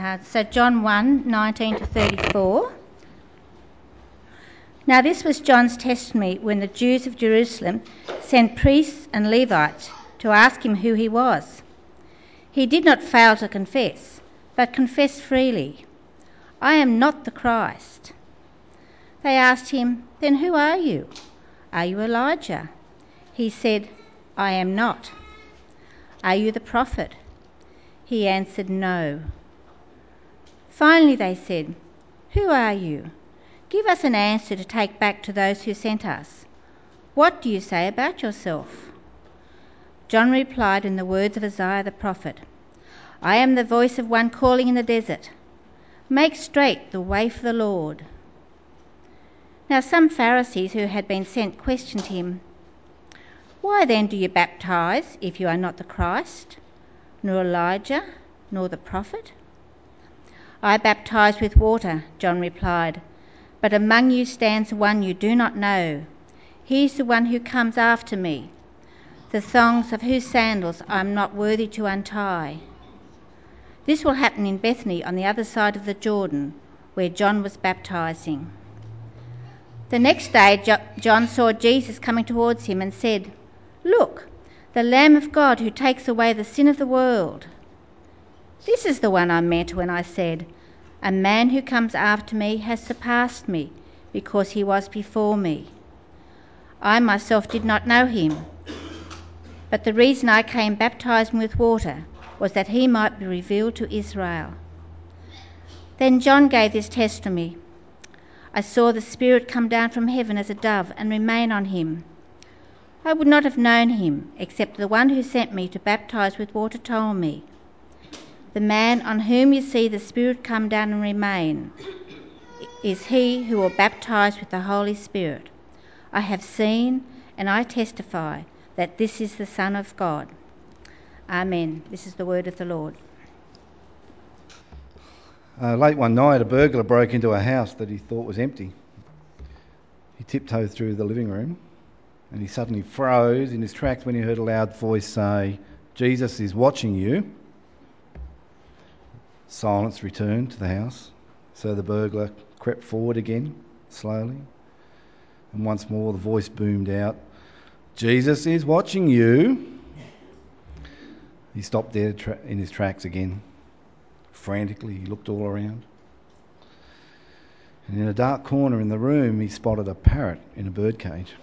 Uh, so, John 1 19 to 34. Now, this was John's testimony when the Jews of Jerusalem sent priests and Levites to ask him who he was. He did not fail to confess, but confessed freely, I am not the Christ. They asked him, Then who are you? Are you Elijah? He said, I am not. Are you the prophet? He answered, No. Finally, they said, Who are you? Give us an answer to take back to those who sent us. What do you say about yourself? John replied in the words of Isaiah the prophet I am the voice of one calling in the desert, Make straight the way for the Lord. Now, some Pharisees who had been sent questioned him, Why then do you baptize if you are not the Christ, nor Elijah, nor the prophet? I baptize with water, John replied, but among you stands one you do not know. He is the one who comes after me, the thongs of whose sandals I am not worthy to untie. This will happen in Bethany on the other side of the Jordan, where John was baptizing. The next day, John saw Jesus coming towards him and said, Look, the Lamb of God who takes away the sin of the world. This is the one I meant when I said, A man who comes after me has surpassed me, because he was before me. I myself did not know him, but the reason I came baptizing with water was that he might be revealed to Israel. Then John gave this testimony I saw the Spirit come down from heaven as a dove and remain on him. I would not have known him except the one who sent me to baptize with water told me. The man on whom you see the Spirit come down and remain is he who will baptize with the Holy Spirit. I have seen and I testify that this is the Son of God. Amen. This is the word of the Lord. Uh, late one night, a burglar broke into a house that he thought was empty. He tiptoed through the living room and he suddenly froze in his tracks when he heard a loud voice say, Jesus is watching you. Silence returned to the house, so the burglar crept forward again, slowly. And once more the voice boomed out, Jesus is watching you. He stopped dead in his tracks again. Frantically, he looked all around. And in a dark corner in the room, he spotted a parrot in a birdcage.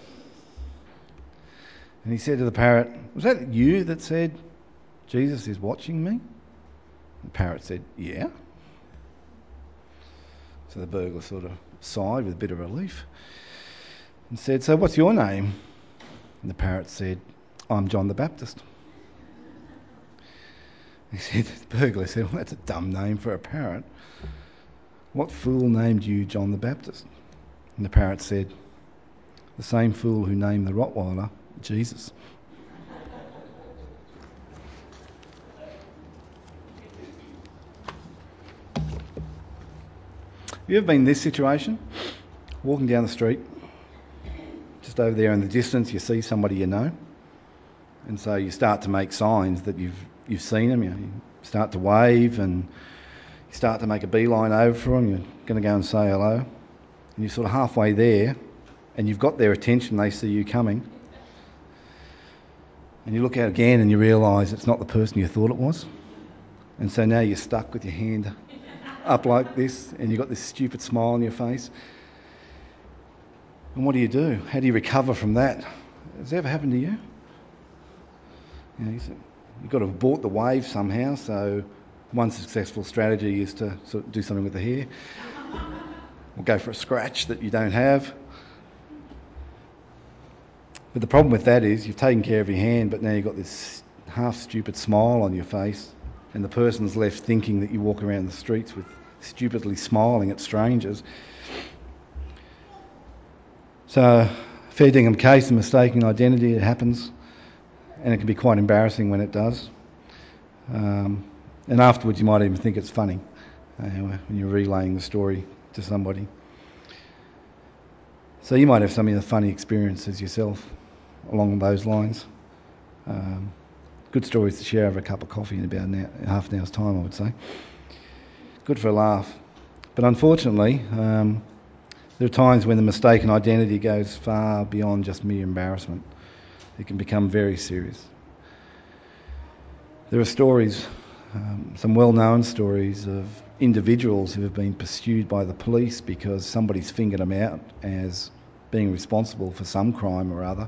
And he said to the parrot, Was that you that said, Jesus is watching me? The parrot said, Yeah. So the burglar sort of sighed with a bit of relief and said, So what's your name? And the parrot said, I'm John the Baptist. He said, the burglar said, Well, that's a dumb name for a parrot. What fool named you John the Baptist? And the parrot said, The same fool who named the Rottweiler Jesus. You ever been in this situation? Walking down the street, just over there in the distance, you see somebody you know, and so you start to make signs that you've you've seen them. You, know, you start to wave and you start to make a beeline over for them. You're going to go and say hello, and you're sort of halfway there, and you've got their attention. They see you coming, and you look out again and you realise it's not the person you thought it was, and so now you're stuck with your hand up like this, and you've got this stupid smile on your face. And what do you do? How do you recover from that? Has that ever happened to you? you know, you've got to have bought the wave somehow, so one successful strategy is to sort of do something with the hair, or go for a scratch that you don't have. But the problem with that is you've taken care of your hand, but now you've got this half stupid smile on your face, and the person's left thinking that you walk around the streets with stupidly smiling at strangers. So, fair dingham case of mistaking identity, it happens, and it can be quite embarrassing when it does. Um, and afterwards, you might even think it's funny uh, when you're relaying the story to somebody. So, you might have some of the funny experiences yourself along those lines. Um, good stories to share over a cup of coffee in about an hour, half an hour's time, I would say. Good for a laugh. But unfortunately, um, there are times when the mistaken identity goes far beyond just mere embarrassment. It can become very serious. There are stories, um, some well known stories, of individuals who have been pursued by the police because somebody's fingered them out as being responsible for some crime or other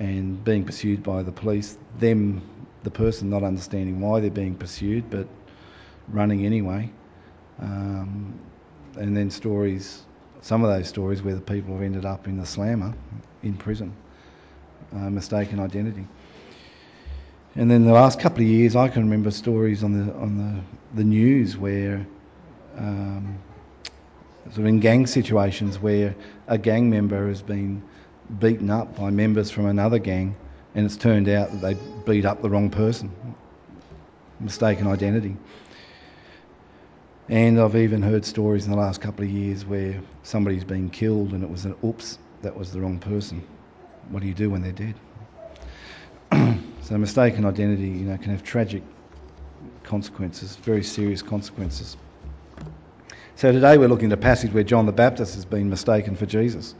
and being pursued by the police, them, the person not understanding why they're being pursued but running anyway. Um, and then stories some of those stories where the people have ended up in the slammer in prison, uh, mistaken identity. And then the last couple of years, I can remember stories on the on the, the news where, um, sort of in gang situations where a gang member has been beaten up by members from another gang, and it's turned out that they beat up the wrong person, mistaken identity. And I've even heard stories in the last couple of years where somebody's been killed and it was an oops, that was the wrong person. What do you do when they're dead? so mistaken identity, you know, can have tragic consequences, very serious consequences. So today we're looking at a passage where John the Baptist has been mistaken for Jesus.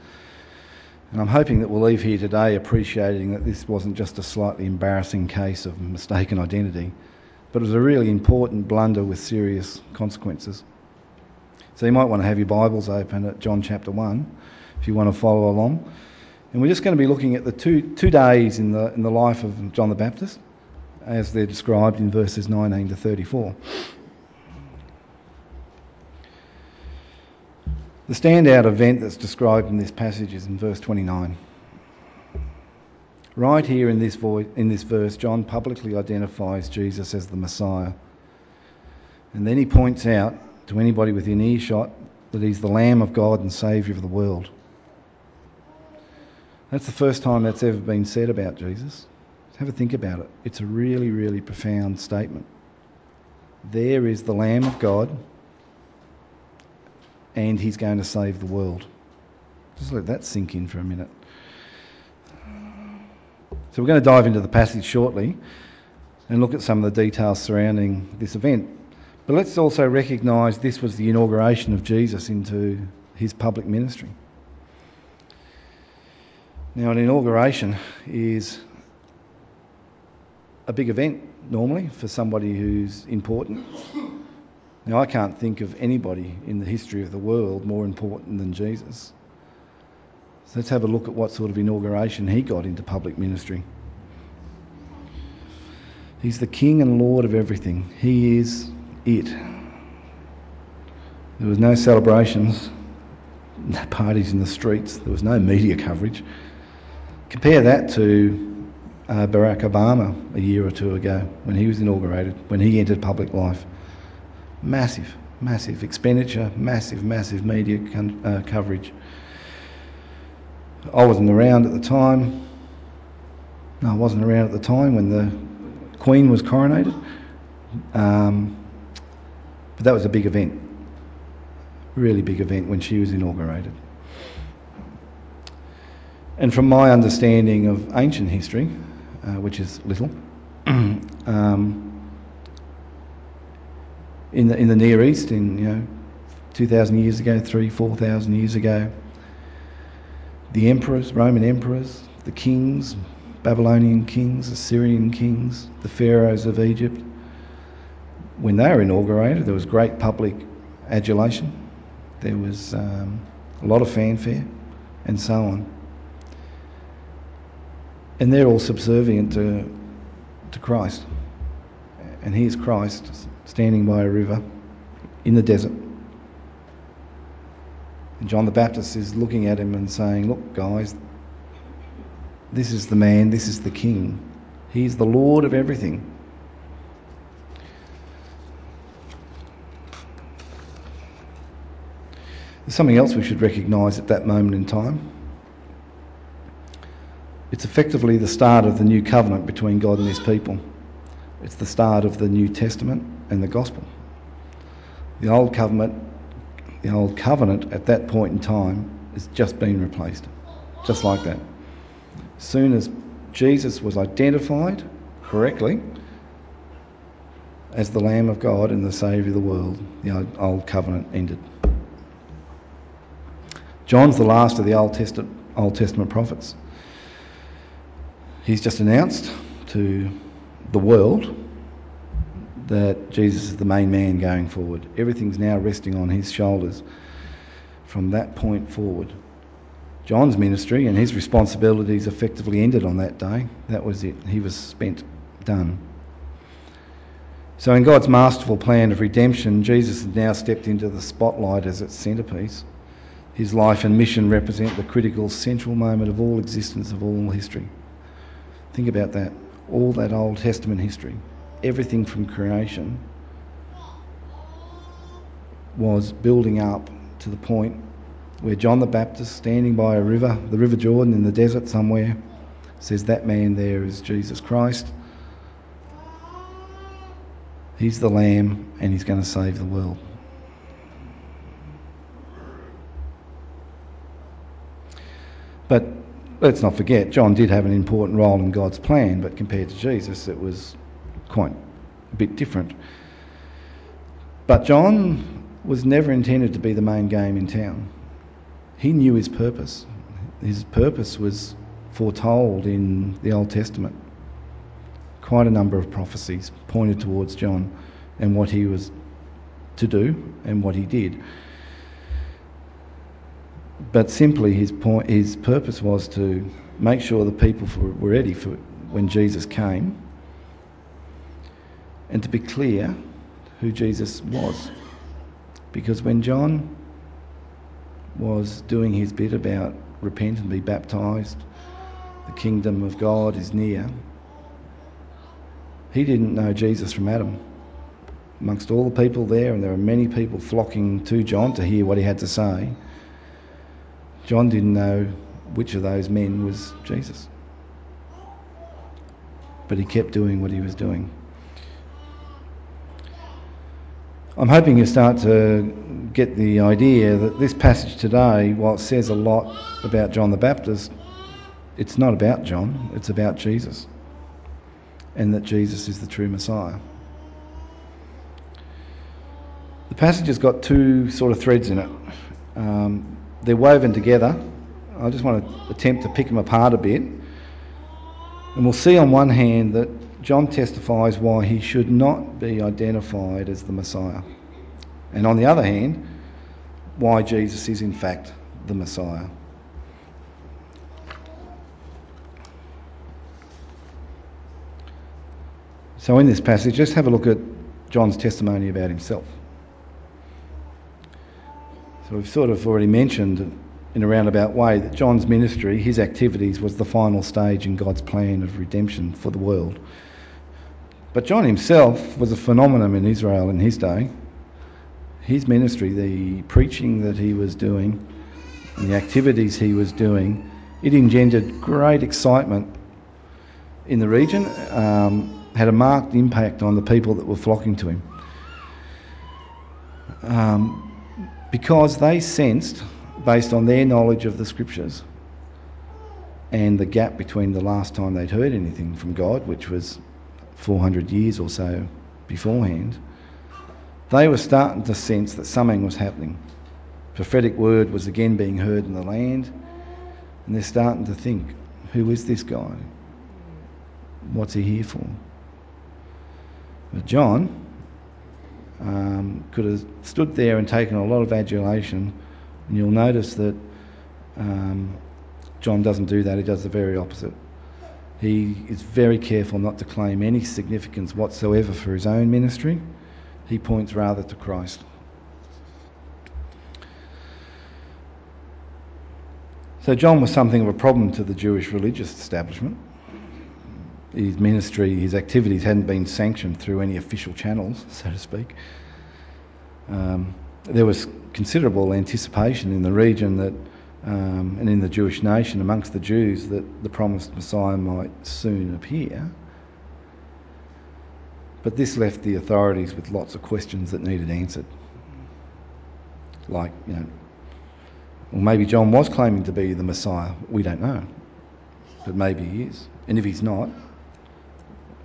And I'm hoping that we'll leave here today appreciating that this wasn't just a slightly embarrassing case of mistaken identity, but it was a really important blunder with serious consequences. So you might want to have your Bibles open at John chapter 1 if you want to follow along. And we're just going to be looking at the two, two days in the, in the life of John the Baptist as they're described in verses 19 to 34. The standout event that's described in this passage is in verse 29. Right here in this, voice, in this verse, John publicly identifies Jesus as the Messiah. And then he points out to anybody within earshot that he's the Lamb of God and Saviour of the world. That's the first time that's ever been said about Jesus. Have a think about it. It's a really, really profound statement. There is the Lamb of God, and he's going to save the world. Just let that sink in for a minute. So we're going to dive into the passage shortly and look at some of the details surrounding this event. But let's also recognise this was the inauguration of Jesus into his public ministry. Now, an inauguration is a big event normally for somebody who's important. Now, I can't think of anybody in the history of the world more important than Jesus. So let's have a look at what sort of inauguration he got into public ministry. He's the King and Lord of everything. He is it. There was no celebrations, no parties in the streets, there was no media coverage. Compare that to uh, Barack Obama a year or two ago when he was inaugurated, when he entered public life. Massive, massive expenditure, massive, massive media con- uh, coverage. I wasn't around at the time. No, I wasn't around at the time when the Queen was coronated. Um, but that was a big event. Really big event when she was inaugurated. And from my understanding of ancient history, uh, which is little, um, in the in the Near East, in you know, two thousand years ago, three, four thousand years ago, the emperors, Roman emperors, the kings, Babylonian kings, Assyrian kings, the pharaohs of Egypt. When they were inaugurated, there was great public adulation. There was um, a lot of fanfare and so on. And they're all subservient to, to Christ. And here's Christ standing by a river in the desert John the Baptist is looking at him and saying, Look, guys, this is the man, this is the king. He's the Lord of everything. There's something else we should recognise at that moment in time. It's effectively the start of the new covenant between God and his people. It's the start of the New Testament and the gospel. The old covenant the old covenant at that point in time has just been replaced. Just like that. As soon as Jesus was identified correctly as the Lamb of God and the Saviour of the world, the Old Covenant ended. John's the last of the Old Testament, Old Testament prophets. He's just announced to the world that Jesus is the main man going forward. Everything's now resting on his shoulders from that point forward. John's ministry and his responsibilities effectively ended on that day. That was it. He was spent, done. So, in God's masterful plan of redemption, Jesus has now stepped into the spotlight as its centrepiece. His life and mission represent the critical, central moment of all existence, of all history. Think about that. All that Old Testament history, everything from creation, was building up to the point where John the Baptist, standing by a river, the River Jordan in the desert somewhere, says that man there is Jesus Christ. He's the Lamb and he's going to save the world. But let's not forget, John did have an important role in God's plan, but compared to Jesus, it was quite a bit different. But John was never intended to be the main game in town. He knew his purpose. His purpose was foretold in the Old Testament quite a number of prophecies pointed towards John and what he was to do and what he did. But simply, his point, his purpose was to make sure the people were ready for when Jesus came, and to be clear who Jesus was. Because when John was doing his bit about repent and be baptized, the kingdom of God is near, he didn't know Jesus from Adam. Amongst all the people there, and there were many people flocking to John to hear what he had to say, John didn't know which of those men was Jesus. But he kept doing what he was doing. I'm hoping you start to get the idea that this passage today, while it says a lot about John the Baptist, it's not about John, it's about Jesus and that Jesus is the true Messiah. The passage has got two sort of threads in it. Um, they're woven together. I just want to attempt to pick them apart a bit. And we'll see on one hand that John testifies why he should not be identified as the Messiah. And on the other hand, why Jesus is in fact the Messiah. So, in this passage, let's have a look at John's testimony about himself. So, we've sort of already mentioned in a roundabout way that John's ministry, his activities, was the final stage in God's plan of redemption for the world. But John himself was a phenomenon in Israel in his day. His ministry, the preaching that he was doing, and the activities he was doing, it engendered great excitement in the region. Um, had a marked impact on the people that were flocking to him. Um, because they sensed, based on their knowledge of the scriptures and the gap between the last time they'd heard anything from God, which was 400 years or so beforehand, they were starting to sense that something was happening. Prophetic word was again being heard in the land, and they're starting to think, who is this guy? What's he here for? But John um, could have stood there and taken a lot of adulation, and you'll notice that um, John doesn't do that, he does the very opposite. He is very careful not to claim any significance whatsoever for his own ministry. He points rather to Christ. So, John was something of a problem to the Jewish religious establishment his ministry, his activities hadn't been sanctioned through any official channels, so to speak. Um, there was considerable anticipation in the region that, um, and in the Jewish nation amongst the Jews, that the promised Messiah might soon appear. But this left the authorities with lots of questions that needed answered. Like, you know, well, maybe John was claiming to be the Messiah. We don't know. But maybe he is. And if he's not,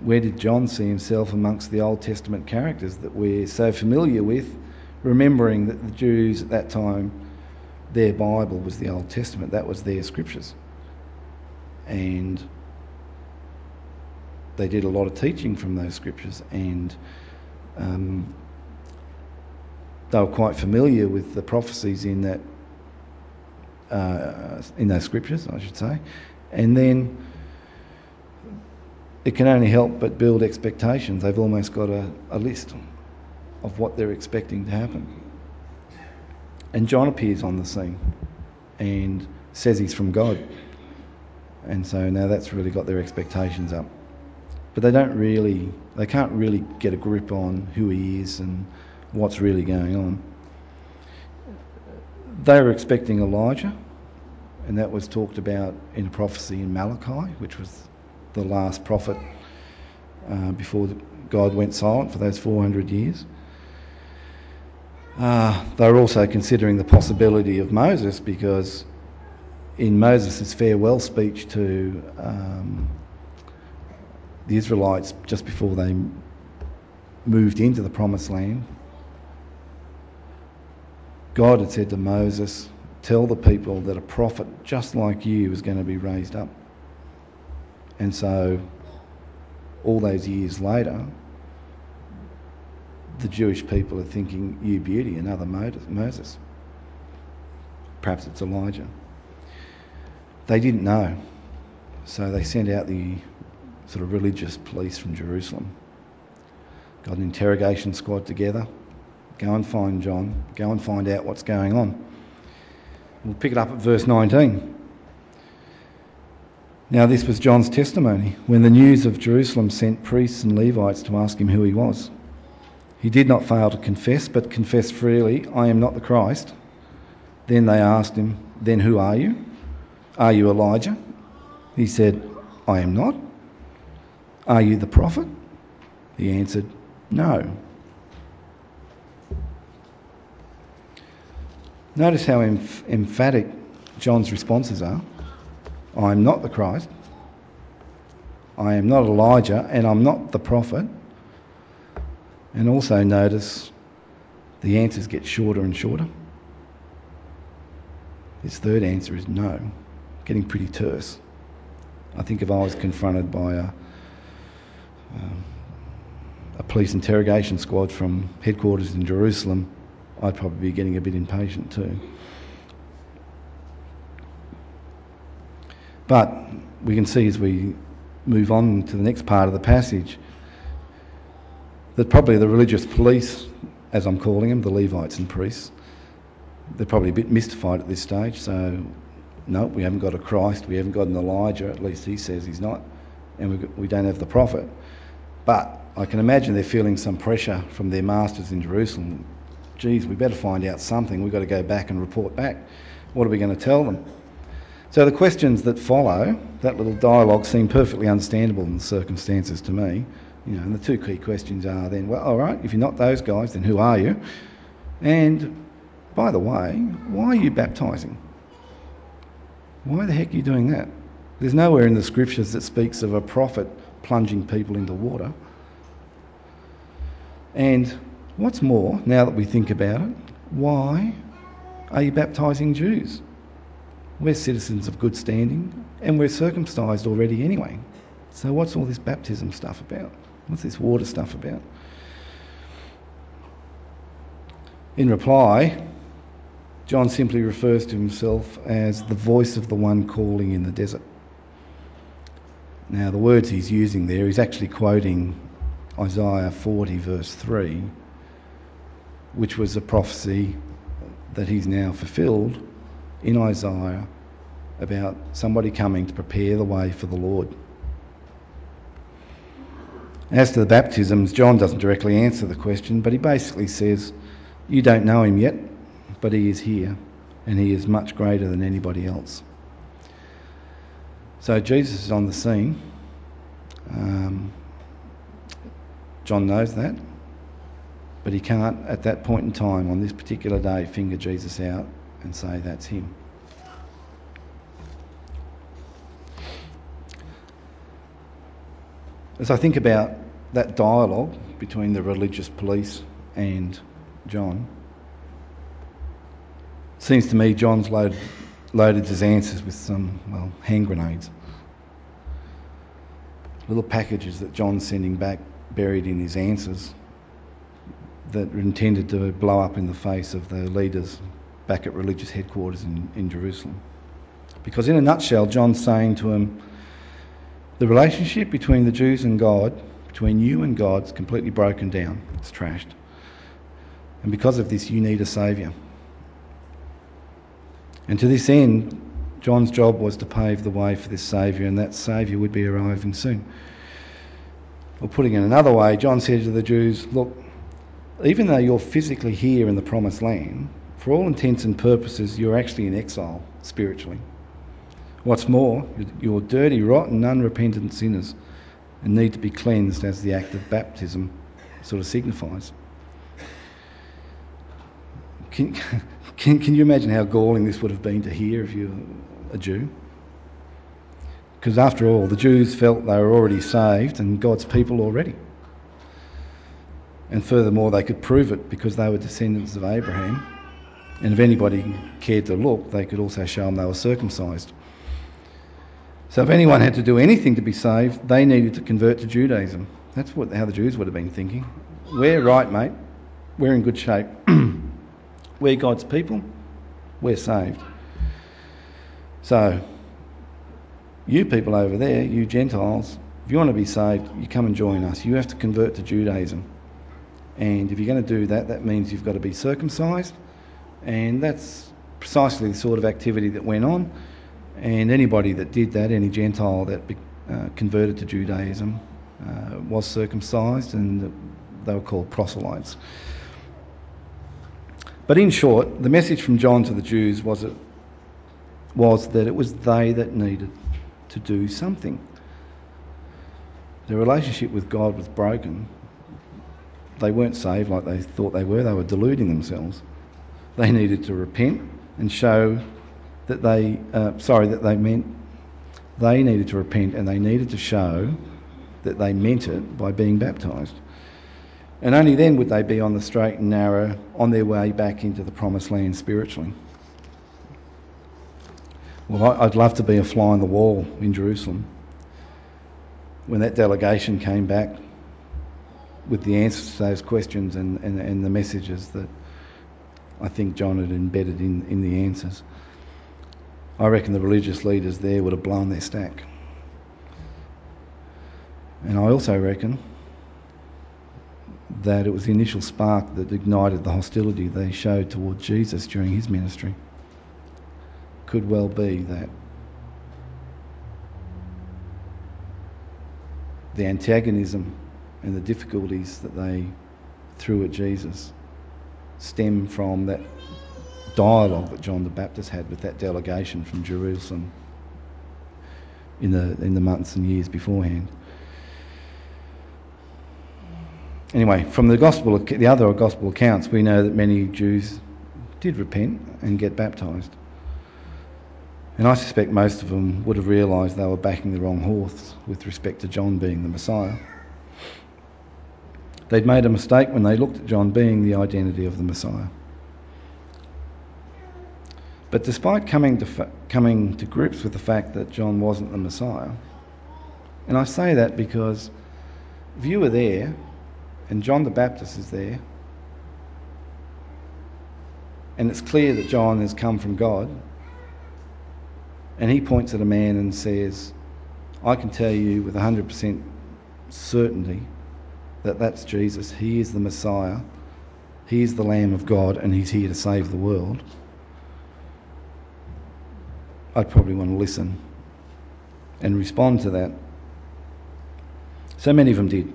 where did John see himself amongst the Old Testament characters that we're so familiar with, remembering that the Jews at that time, their Bible was the Old Testament, that was their scriptures. And they did a lot of teaching from those scriptures, and um, they were quite familiar with the prophecies in that uh, in those scriptures, I should say, and then it can only help but build expectations. They've almost got a, a list of what they're expecting to happen. And John appears on the scene and says he's from God. And so now that's really got their expectations up. But they don't really, they can't really get a grip on who he is and what's really going on. They were expecting Elijah, and that was talked about in a prophecy in Malachi, which was the last prophet uh, before God went silent for those 400 years. Uh, they were also considering the possibility of Moses because in Moses' farewell speech to um, the Israelites just before they moved into the promised land, God had said to Moses, Tell the people that a prophet just like you is going to be raised up. And so, all those years later, the Jewish people are thinking, You beauty, another Moses. Perhaps it's Elijah. They didn't know. So they sent out the sort of religious police from Jerusalem. Got an interrogation squad together. Go and find John. Go and find out what's going on. We'll pick it up at verse 19. Now, this was John's testimony when the Jews of Jerusalem sent priests and Levites to ask him who he was. He did not fail to confess, but confessed freely, I am not the Christ. Then they asked him, Then who are you? Are you Elijah? He said, I am not. Are you the prophet? He answered, No. Notice how emph- emphatic John's responses are. I am not the Christ. I am not Elijah, and I'm not the prophet. And also notice the answers get shorter and shorter. His third answer is no, getting pretty terse. I think if I was confronted by a, um, a police interrogation squad from headquarters in Jerusalem, I'd probably be getting a bit impatient too. But we can see as we move on to the next part of the passage that probably the religious police, as I'm calling them, the Levites and priests, they're probably a bit mystified at this stage. So, no, we haven't got a Christ, we haven't got an Elijah, at least he says he's not, and we, we don't have the prophet. But I can imagine they're feeling some pressure from their masters in Jerusalem geez, we better find out something. We've got to go back and report back. What are we going to tell them? So the questions that follow, that little dialogue, seem perfectly understandable in the circumstances to me. You know, and the two key questions are then, well, all right, if you're not those guys, then who are you? And by the way, why are you baptizing? Why the heck are you doing that? There's nowhere in the scriptures that speaks of a prophet plunging people into water. And What's more, now that we think about it, why are you baptising Jews? We're citizens of good standing and we're circumcised already anyway. So, what's all this baptism stuff about? What's this water stuff about? In reply, John simply refers to himself as the voice of the one calling in the desert. Now, the words he's using there, he's actually quoting Isaiah 40, verse 3, which was a prophecy that he's now fulfilled in Isaiah about somebody coming to prepare the way for the Lord. As to the baptisms, John doesn't directly answer the question, but he basically says, You don't know him yet, but he is here, and he is much greater than anybody else. So Jesus is on the scene. Um, John knows that. But he can't, at that point in time, on this particular day, finger Jesus out and say, That's him. As I think about that dialogue between the religious police and John, it seems to me John's loaded, loaded his answers with some, well, hand grenades. Little packages that John's sending back buried in his answers that are intended to blow up in the face of the leaders back at religious headquarters in, in Jerusalem. Because, in a nutshell, John's saying to him, the relationship between the Jews and God, between you and God, is completely broken down. It's trashed. And because of this, you need a Saviour. And to this end, John's job was to pave the way for this Saviour, and that Saviour would be arriving soon. Or putting it another way, John said to the Jews, Look, even though you're physically here in the promised land, for all intents and purposes, you're actually in exile spiritually. What's more, you're dirty, rotten, unrepentant sinners and need to be cleansed as the act of baptism sort of signifies. Can, can, can you imagine how galling this would have been to hear if you're a Jew? Because after all, the Jews felt they were already saved and God's people already. And furthermore, they could prove it because they were descendants of Abraham. And if anybody cared to look, they could also show them they were circumcised. So if anyone had to do anything to be saved, they needed to convert to Judaism. That's what, how the Jews would have been thinking. We're right, mate. We're in good shape. we're God's people. We're saved. So, you people over there, you Gentiles, if you want to be saved, you come and join us. You have to convert to Judaism. And if you're going to do that, that means you've got to be circumcised. And that's precisely the sort of activity that went on. And anybody that did that, any Gentile that uh, converted to Judaism, uh, was circumcised, and they were called proselytes. But in short, the message from John to the Jews was, it, was that it was they that needed to do something. Their relationship with God was broken. They weren't saved like they thought they were, they were deluding themselves. They needed to repent and show that they, uh, sorry, that they meant they needed to repent and they needed to show that they meant it by being baptised. And only then would they be on the straight and narrow on their way back into the promised land spiritually. Well, I'd love to be a fly on the wall in Jerusalem when that delegation came back with the answers to those questions and, and, and the messages that I think John had embedded in, in the answers. I reckon the religious leaders there would have blown their stack. And I also reckon that it was the initial spark that ignited the hostility they showed towards Jesus during his ministry. Could well be that the antagonism and the difficulties that they threw at Jesus stem from that dialogue that John the Baptist had with that delegation from Jerusalem in the, in the months and years beforehand. Anyway, from the gospel, the other gospel accounts, we know that many Jews did repent and get baptised. And I suspect most of them would have realised they were backing the wrong horse with respect to John being the Messiah. They'd made a mistake when they looked at John being the identity of the Messiah. But despite coming to, fa- coming to grips with the fact that John wasn't the Messiah, and I say that because if you were there and John the Baptist is there, and it's clear that John has come from God, and he points at a man and says, I can tell you with 100% certainty that that's Jesus. He is the Messiah. He is the Lamb of God, and he's here to save the world. I'd probably want to listen and respond to that. So many of them did.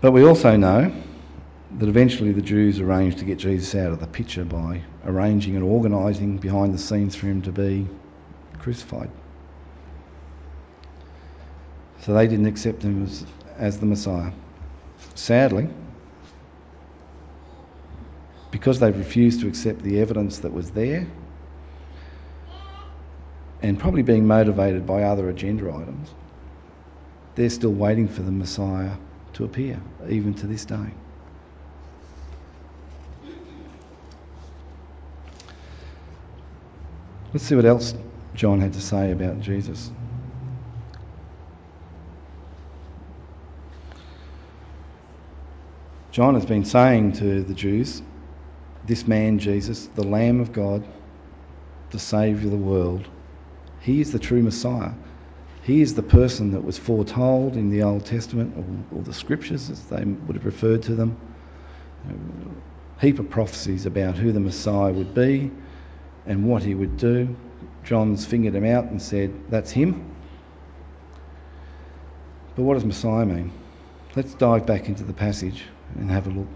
But we also know that eventually the Jews arranged to get Jesus out of the picture by arranging and organising behind the scenes for him to be crucified. So they didn't accept him as, as the Messiah. Sadly, because they refused to accept the evidence that was there, and probably being motivated by other agenda items, they're still waiting for the Messiah to appear, even to this day. Let's see what else John had to say about Jesus. John has been saying to the Jews, This man, Jesus, the Lamb of God, the Saviour of the world, he is the true Messiah. He is the person that was foretold in the Old Testament or, or the Scriptures, as they would have referred to them. A heap of prophecies about who the Messiah would be and what he would do. John's fingered him out and said, That's him. But what does Messiah mean? Let's dive back into the passage and have a look.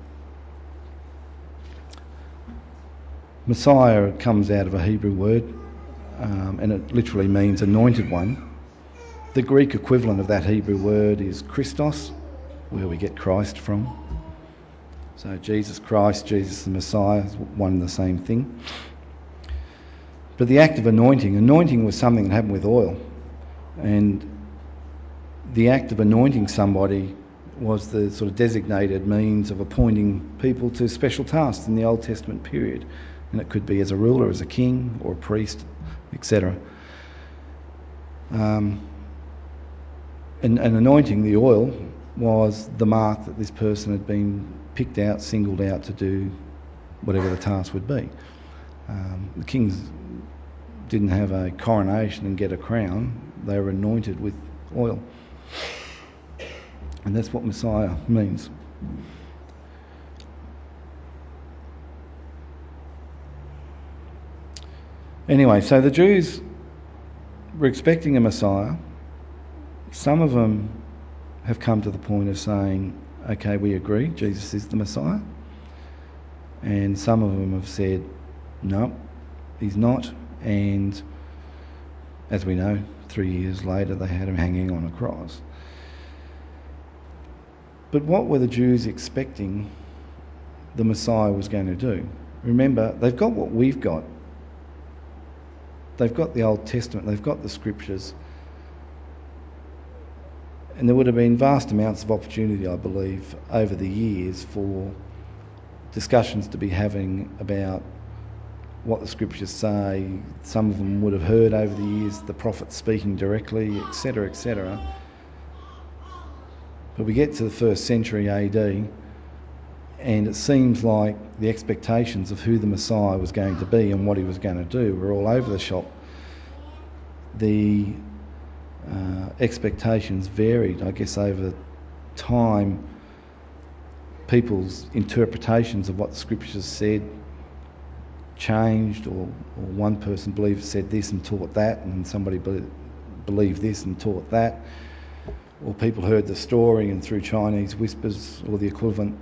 Messiah comes out of a Hebrew word um, and it literally means anointed one. The Greek equivalent of that Hebrew word is Christos, where we get Christ from. So Jesus Christ, Jesus the Messiah, one and the same thing. But the act of anointing, anointing was something that happened with oil. And the act of anointing somebody was the sort of designated means of appointing people to special tasks in the Old Testament period. And it could be as a ruler, as a king, or a priest, etc. Um, and, and anointing the oil was the mark that this person had been picked out, singled out to do whatever the task would be. Um, the kings didn't have a coronation and get a crown, they were anointed with oil. And that's what Messiah means. Anyway, so the Jews were expecting a Messiah. Some of them have come to the point of saying, okay, we agree, Jesus is the Messiah. And some of them have said, no, he's not. And as we know, three years later, they had him hanging on a cross. But what were the Jews expecting the Messiah was going to do? Remember, they've got what we've got. They've got the Old Testament, they've got the scriptures. And there would have been vast amounts of opportunity, I believe, over the years for discussions to be having about what the scriptures say. Some of them would have heard over the years the prophets speaking directly, etc., etc. But we get to the first century AD, and it seems like the expectations of who the Messiah was going to be and what he was going to do were all over the shop. The uh, expectations varied, I guess, over time. People's interpretations of what the scriptures said changed, or, or one person believed said this and taught that, and somebody be- believed this and taught that or people heard the story and through Chinese whispers or the equivalent,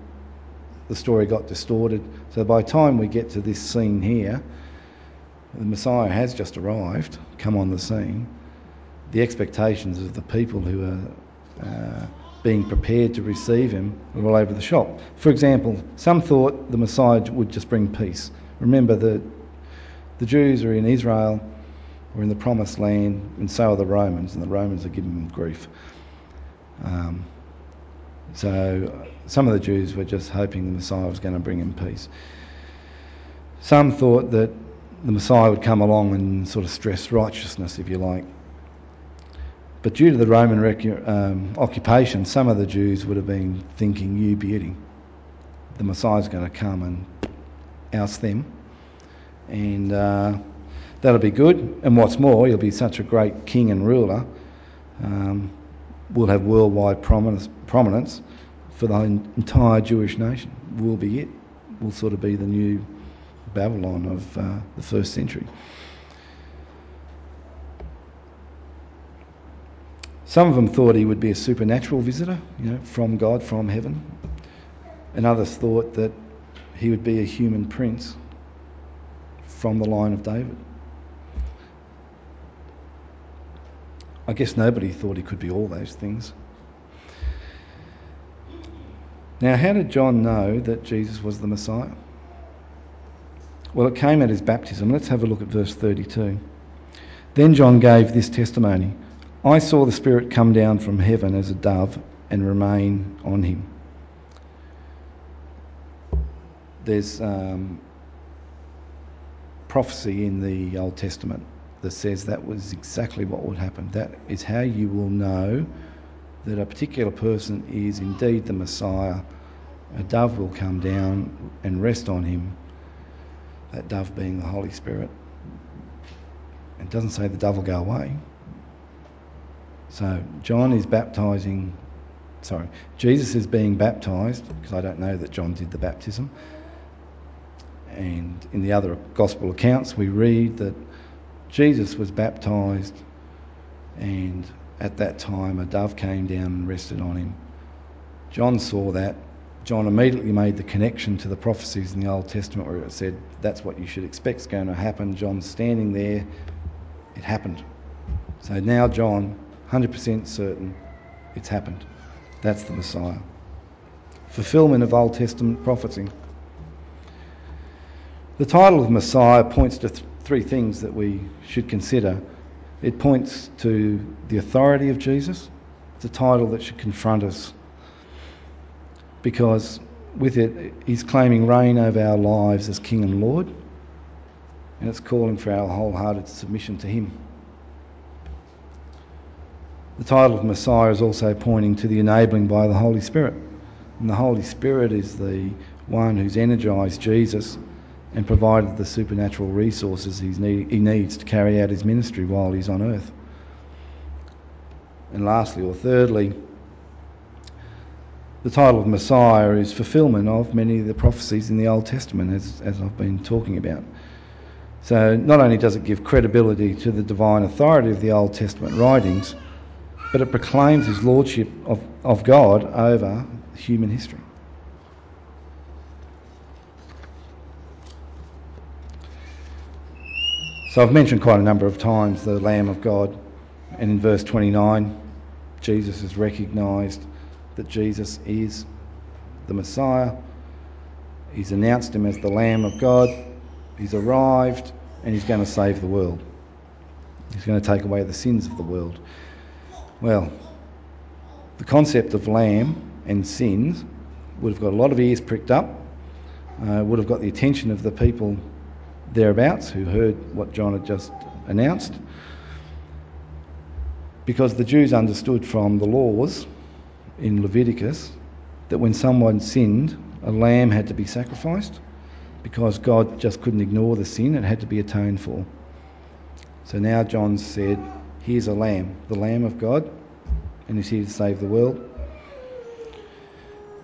the story got distorted. So by the time we get to this scene here, the Messiah has just arrived, come on the scene. The expectations of the people who are uh, being prepared to receive him are all over the shop. For example, some thought the Messiah would just bring peace. Remember that the Jews are in Israel or in the promised land, and so are the Romans, and the Romans are giving them grief. Um, so some of the Jews were just hoping the Messiah was going to bring them peace. Some thought that the Messiah would come along and sort of stress righteousness, if you like. But due to the Roman um, occupation, some of the Jews would have been thinking, you beauty, the Messiah's going to come and oust them. And uh, that'll be good. And what's more, he'll be such a great king and ruler. Um, will have worldwide prominence, prominence for the entire Jewish nation. Will be it. Will sort of be the new Babylon of uh, the first century. Some of them thought he would be a supernatural visitor, you know, from God, from heaven. And others thought that he would be a human prince from the line of David. I guess nobody thought he could be all those things. Now, how did John know that Jesus was the Messiah? Well, it came at his baptism. Let's have a look at verse 32. Then John gave this testimony I saw the Spirit come down from heaven as a dove and remain on him. There's um, prophecy in the Old Testament that says that was exactly what would happen. That is how you will know that a particular person is indeed the Messiah. A dove will come down and rest on him, that dove being the Holy Spirit. It doesn't say the dove will go away. So John is baptizing, sorry, Jesus is being baptized, because I don't know that John did the baptism. And in the other gospel accounts, we read that Jesus was baptized, and at that time a dove came down and rested on him. John saw that. John immediately made the connection to the prophecies in the Old Testament where it said that's what you should expect is going to happen. John's standing there. It happened. So now John, 100% certain, it's happened. That's the Messiah. Fulfillment of Old Testament prophecy. The title of Messiah points to th- three things that we should consider. It points to the authority of Jesus. It's a title that should confront us because with it, he's claiming reign over our lives as King and Lord, and it's calling for our wholehearted submission to him. The title of Messiah is also pointing to the enabling by the Holy Spirit. And the Holy Spirit is the one who's energised Jesus and provided the supernatural resources he needs to carry out his ministry while he's on earth. And lastly, or thirdly, the title of Messiah is fulfillment of many of the prophecies in the Old Testament, as, as I've been talking about. So, not only does it give credibility to the divine authority of the Old Testament writings, but it proclaims his lordship of, of God over human history. So I've mentioned quite a number of times the Lamb of God, and in verse 29, Jesus has recognised that Jesus is the Messiah. He's announced him as the Lamb of God. He's arrived and he's going to save the world. He's going to take away the sins of the world. Well, the concept of lamb and sins would have got a lot of ears pricked up, uh, would have got the attention of the people thereabouts who heard what John had just announced. Because the Jews understood from the laws in Leviticus that when someone sinned, a lamb had to be sacrificed because God just couldn't ignore the sin, it had to be atoned for. So now John said, Here's a lamb, the Lamb of God, and he's here to save the world.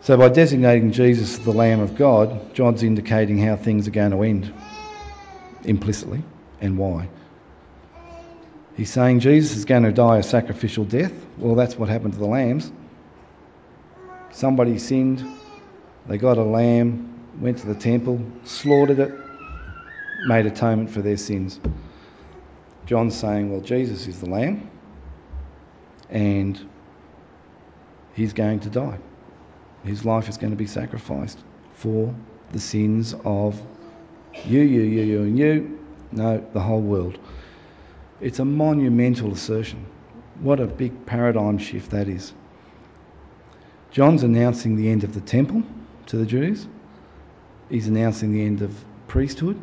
So by designating Jesus the Lamb of God, John's indicating how things are going to end implicitly and why. He's saying Jesus is going to die a sacrificial death. Well, that's what happened to the lambs. Somebody sinned, they got a lamb, went to the temple, slaughtered it, made atonement for their sins. John's saying, well, Jesus is the lamb, and he's going to die. His life is going to be sacrificed for the sins of you, you, you, you, and you. No, the whole world. It's a monumental assertion. What a big paradigm shift that is. John's announcing the end of the temple to the Jews. He's announcing the end of priesthood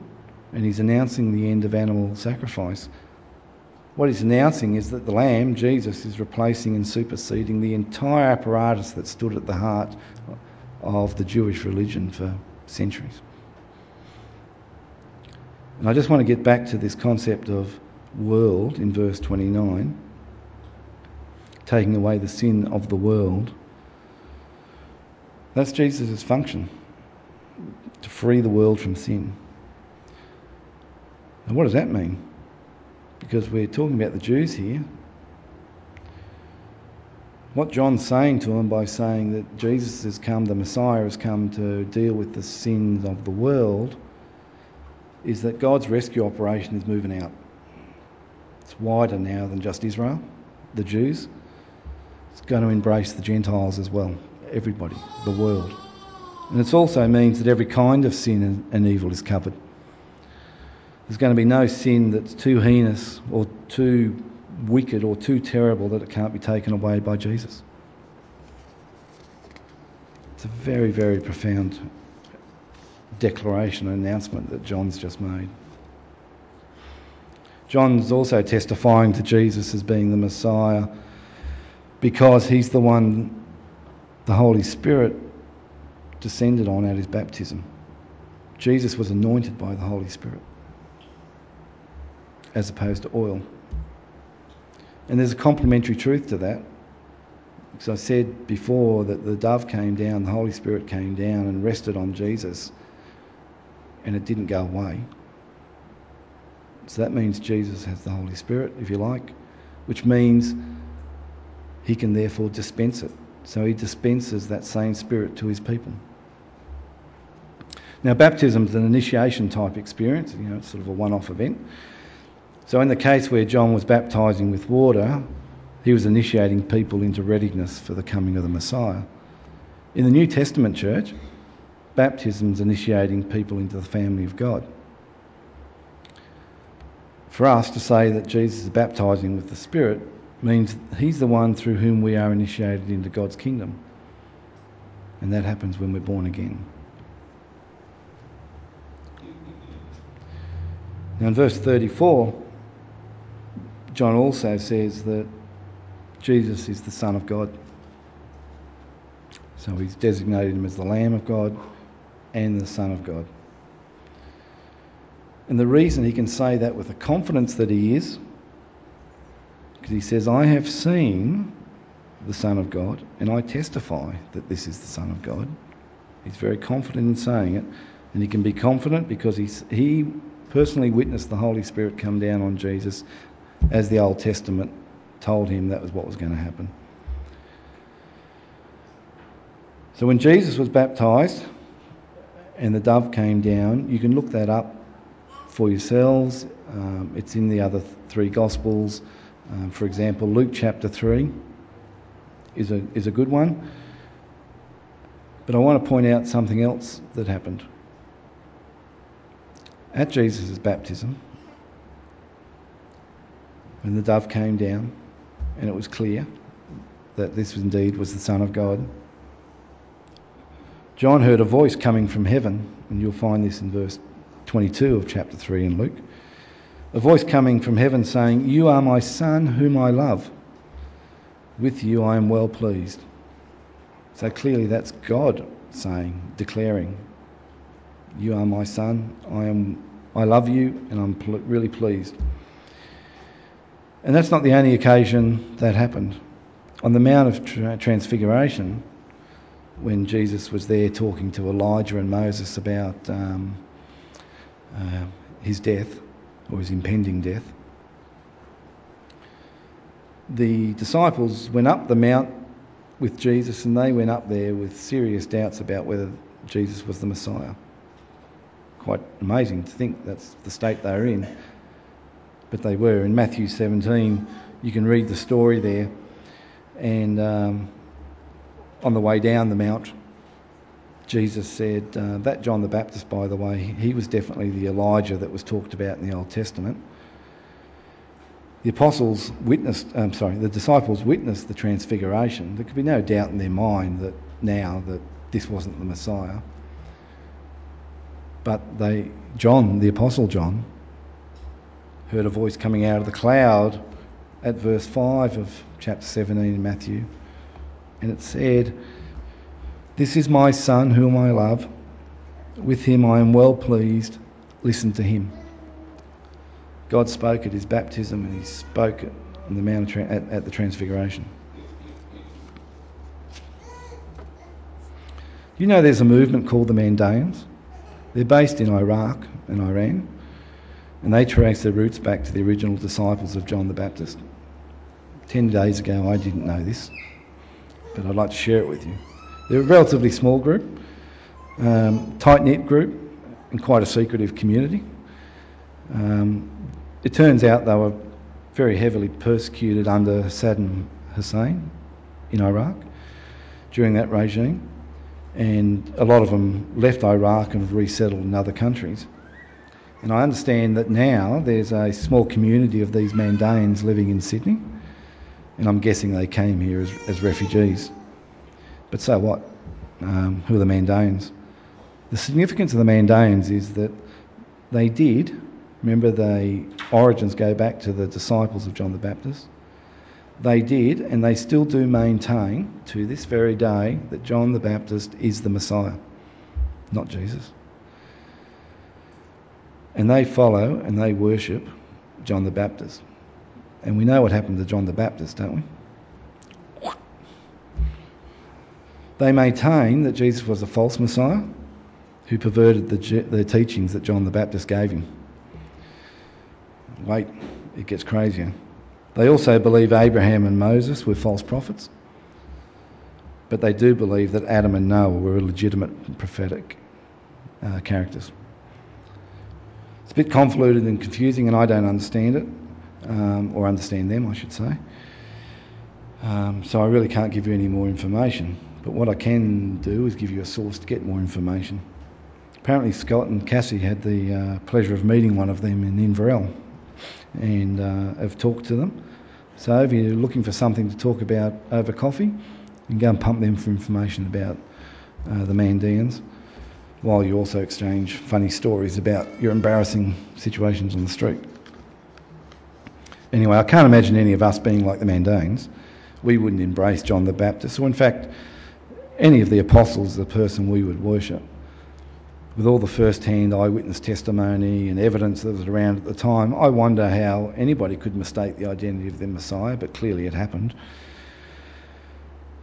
and he's announcing the end of animal sacrifice. What he's announcing is that the Lamb, Jesus, is replacing and superseding the entire apparatus that stood at the heart of the Jewish religion for centuries. And I just want to get back to this concept of world in verse 29, taking away the sin of the world. That's Jesus' function, to free the world from sin. And what does that mean? Because we're talking about the Jews here. What John's saying to them by saying that Jesus has come, the Messiah has come to deal with the sins of the world, is that God's rescue operation is moving out. It's wider now than just Israel, the Jews. It's going to embrace the Gentiles as well, everybody, the world. And it also means that every kind of sin and evil is covered. There's going to be no sin that's too heinous or too wicked or too terrible that it can't be taken away by Jesus. It's a very, very profound declaration announcement that John's just made. John's also testifying to Jesus as being the Messiah because he's the one the Holy Spirit descended on at his baptism. Jesus was anointed by the Holy Spirit as opposed to oil. And there's a complementary truth to that. Because I said before that the dove came down, the Holy Spirit came down and rested on Jesus, and it didn't go away. So that means Jesus has the Holy Spirit, if you like, which means he can therefore dispense it. So he dispenses that same Spirit to his people. Now, baptism is an initiation type experience, you know, it's sort of a one off event. So, in the case where John was baptizing with water, he was initiating people into readiness for the coming of the Messiah. In the New Testament church, baptism is initiating people into the family of God. For us to say that Jesus is baptizing with the Spirit means he's the one through whom we are initiated into God's kingdom. And that happens when we're born again. Now, in verse 34, John also says that Jesus is the Son of God. So he's designated him as the Lamb of God and the Son of God. And the reason he can say that with the confidence that he is, because he says, I have seen the Son of God, and I testify that this is the Son of God. He's very confident in saying it, and he can be confident because he's, he personally witnessed the Holy Spirit come down on Jesus as the Old Testament told him that was what was going to happen. So when Jesus was baptized and the dove came down, you can look that up for yourselves. Um, it's in the other three Gospels. Um, for example, Luke chapter 3 is a, is a good one. But I want to point out something else that happened. At Jesus' baptism, when the dove came down and it was clear that this indeed was the Son of God, John heard a voice coming from heaven, and you'll find this in verse 22 of chapter 3 in Luke. A voice coming from heaven saying, You are my Son, whom I love. With you I am well pleased. So clearly that's God saying, declaring, You are my Son, I, am, I love you, and I'm pl- really pleased. And that's not the only occasion that happened. On the Mount of Transfiguration, when Jesus was there talking to Elijah and Moses about um, uh, his death or his impending death, the disciples went up the mount with Jesus and they went up there with serious doubts about whether Jesus was the Messiah. Quite amazing to think that's the state they were in but they were. In Matthew 17, you can read the story there. And um, on the way down the mount, Jesus said, uh, that John the Baptist, by the way, he was definitely the Elijah that was talked about in the Old Testament. The apostles witnessed, I'm um, sorry, the disciples witnessed the transfiguration. There could be no doubt in their mind that now that this wasn't the Messiah. But they, John, the apostle John, heard a voice coming out of the cloud at verse 5 of chapter 17 in Matthew. And it said, This is my son whom I love. With him I am well pleased. Listen to him. God spoke at his baptism and he spoke on the Mount at, at the Transfiguration. You know there's a movement called the Mandaeans? They're based in Iraq and Iran. And they trace their roots back to the original disciples of John the Baptist. Ten days ago, I didn't know this, but I'd like to share it with you. They're a relatively small group, um, tight knit group, and quite a secretive community. Um, it turns out they were very heavily persecuted under Saddam Hussein in Iraq during that regime, and a lot of them left Iraq and resettled in other countries. And I understand that now there's a small community of these Mandaeans living in Sydney, and I'm guessing they came here as, as refugees. But so what? Um, who are the Mandaeans? The significance of the Mandaeans is that they did, remember, the origins go back to the disciples of John the Baptist. They did, and they still do maintain to this very day that John the Baptist is the Messiah, not Jesus. And they follow and they worship John the Baptist. And we know what happened to John the Baptist, don't we? They maintain that Jesus was a false Messiah who perverted the, the teachings that John the Baptist gave him. Wait, it gets crazier. They also believe Abraham and Moses were false prophets, but they do believe that Adam and Noah were legitimate prophetic uh, characters. It's a bit convoluted and confusing, and I don't understand it, um, or understand them, I should say. Um, so I really can't give you any more information. But what I can do is give you a source to get more information. Apparently, Scott and Cassie had the uh, pleasure of meeting one of them in Inverell and uh, have talked to them. So if you're looking for something to talk about over coffee, you can go and pump them for information about uh, the Mandaeans while you also exchange funny stories about your embarrassing situations on the street. Anyway, I can't imagine any of us being like the Mandaeans. We wouldn't embrace John the Baptist, or in fact, any of the apostles, the person we would worship with all the first hand eyewitness testimony and evidence that was around at the time, I wonder how anybody could mistake the identity of their Messiah, but clearly it happened.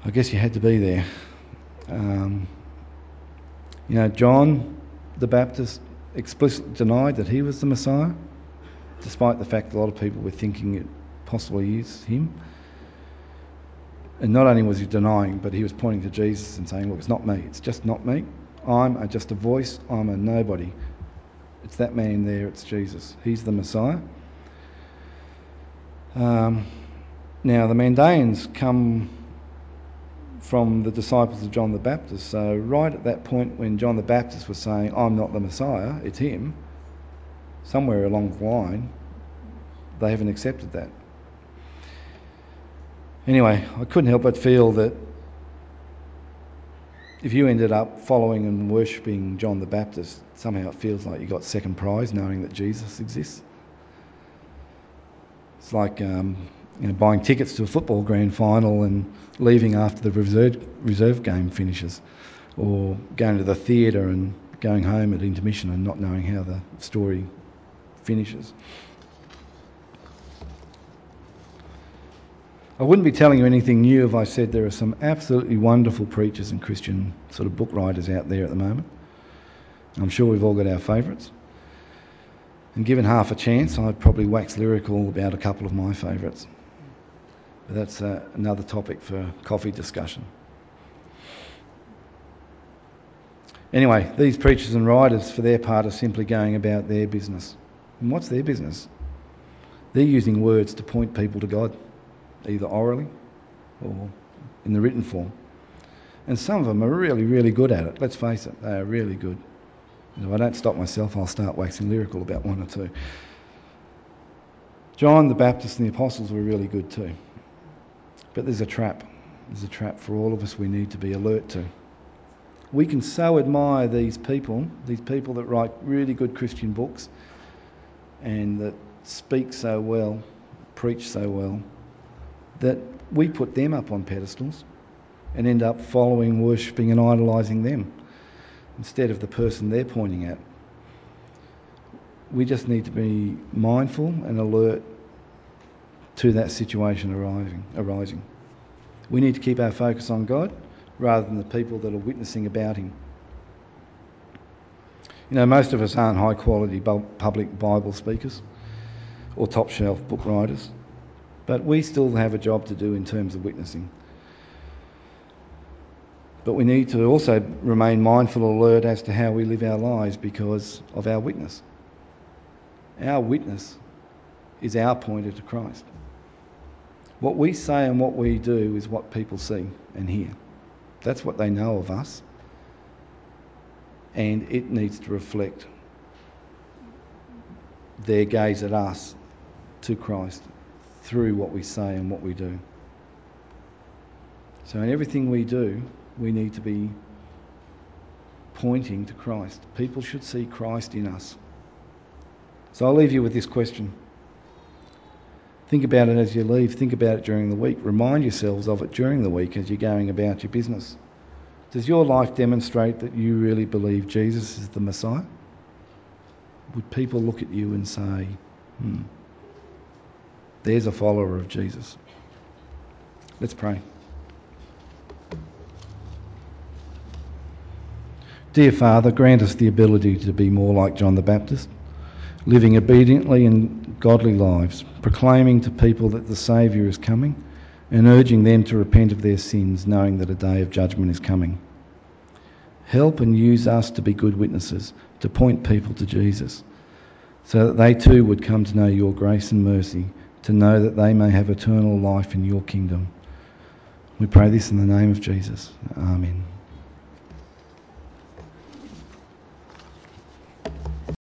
I guess you had to be there. Um, you know, John the Baptist explicitly denied that he was the Messiah, despite the fact that a lot of people were thinking it possibly is him. And not only was he denying, but he was pointing to Jesus and saying, Look, it's not me, it's just not me. I'm just a voice, I'm a nobody. It's that man there, it's Jesus. He's the Messiah. Um, now, the Mandaeans come from the disciples of John the Baptist. So, right at that point when John the Baptist was saying, I'm not the Messiah, it's him, somewhere along the line, they haven't accepted that. Anyway, I couldn't help but feel that if you ended up following and worshipping John the Baptist, somehow it feels like you got second prize knowing that Jesus exists. It's like um, you know, buying tickets to a football grand final and leaving after the reserve, reserve game finishes, or going to the theatre and going home at intermission and not knowing how the story finishes. I wouldn't be telling you anything new if I said there are some absolutely wonderful preachers and Christian sort of book writers out there at the moment. I'm sure we've all got our favourites. And given half a chance, I'd probably wax lyrical about a couple of my favourites. But that's uh, another topic for coffee discussion. Anyway, these preachers and writers, for their part, are simply going about their business. And what's their business? They're using words to point people to God either orally or in the written form. And some of them are really, really good at it. Let's face it, they are really good. And if I don't stop myself, I'll start waxing lyrical about one or two. John the Baptist and the apostles were really good too. But there's a trap. There's a trap for all of us we need to be alert to. We can so admire these people, these people that write really good Christian books and that speak so well, preach so well, that we put them up on pedestals and end up following, worshipping, and idolising them instead of the person they're pointing at. We just need to be mindful and alert to that situation arising. arising. We need to keep our focus on God rather than the people that are witnessing about Him. You know, most of us aren't high quality public Bible speakers or top shelf book writers. But we still have a job to do in terms of witnessing. But we need to also remain mindful and alert as to how we live our lives because of our witness. Our witness is our pointer to Christ. What we say and what we do is what people see and hear. That's what they know of us. And it needs to reflect their gaze at us to Christ through what we say and what we do. So, in everything we do, we need to be pointing to Christ. People should see Christ in us. So, I'll leave you with this question. Think about it as you leave. Think about it during the week. Remind yourselves of it during the week as you're going about your business. Does your life demonstrate that you really believe Jesus is the Messiah? Would people look at you and say, hmm, there's a follower of Jesus? Let's pray. Dear Father, grant us the ability to be more like John the Baptist, living obediently in godly lives, proclaiming to people that the Saviour is coming, and urging them to repent of their sins, knowing that a day of judgment is coming. Help and use us to be good witnesses, to point people to Jesus, so that they too would come to know your grace and mercy, to know that they may have eternal life in your kingdom. We pray this in the name of Jesus. Amen.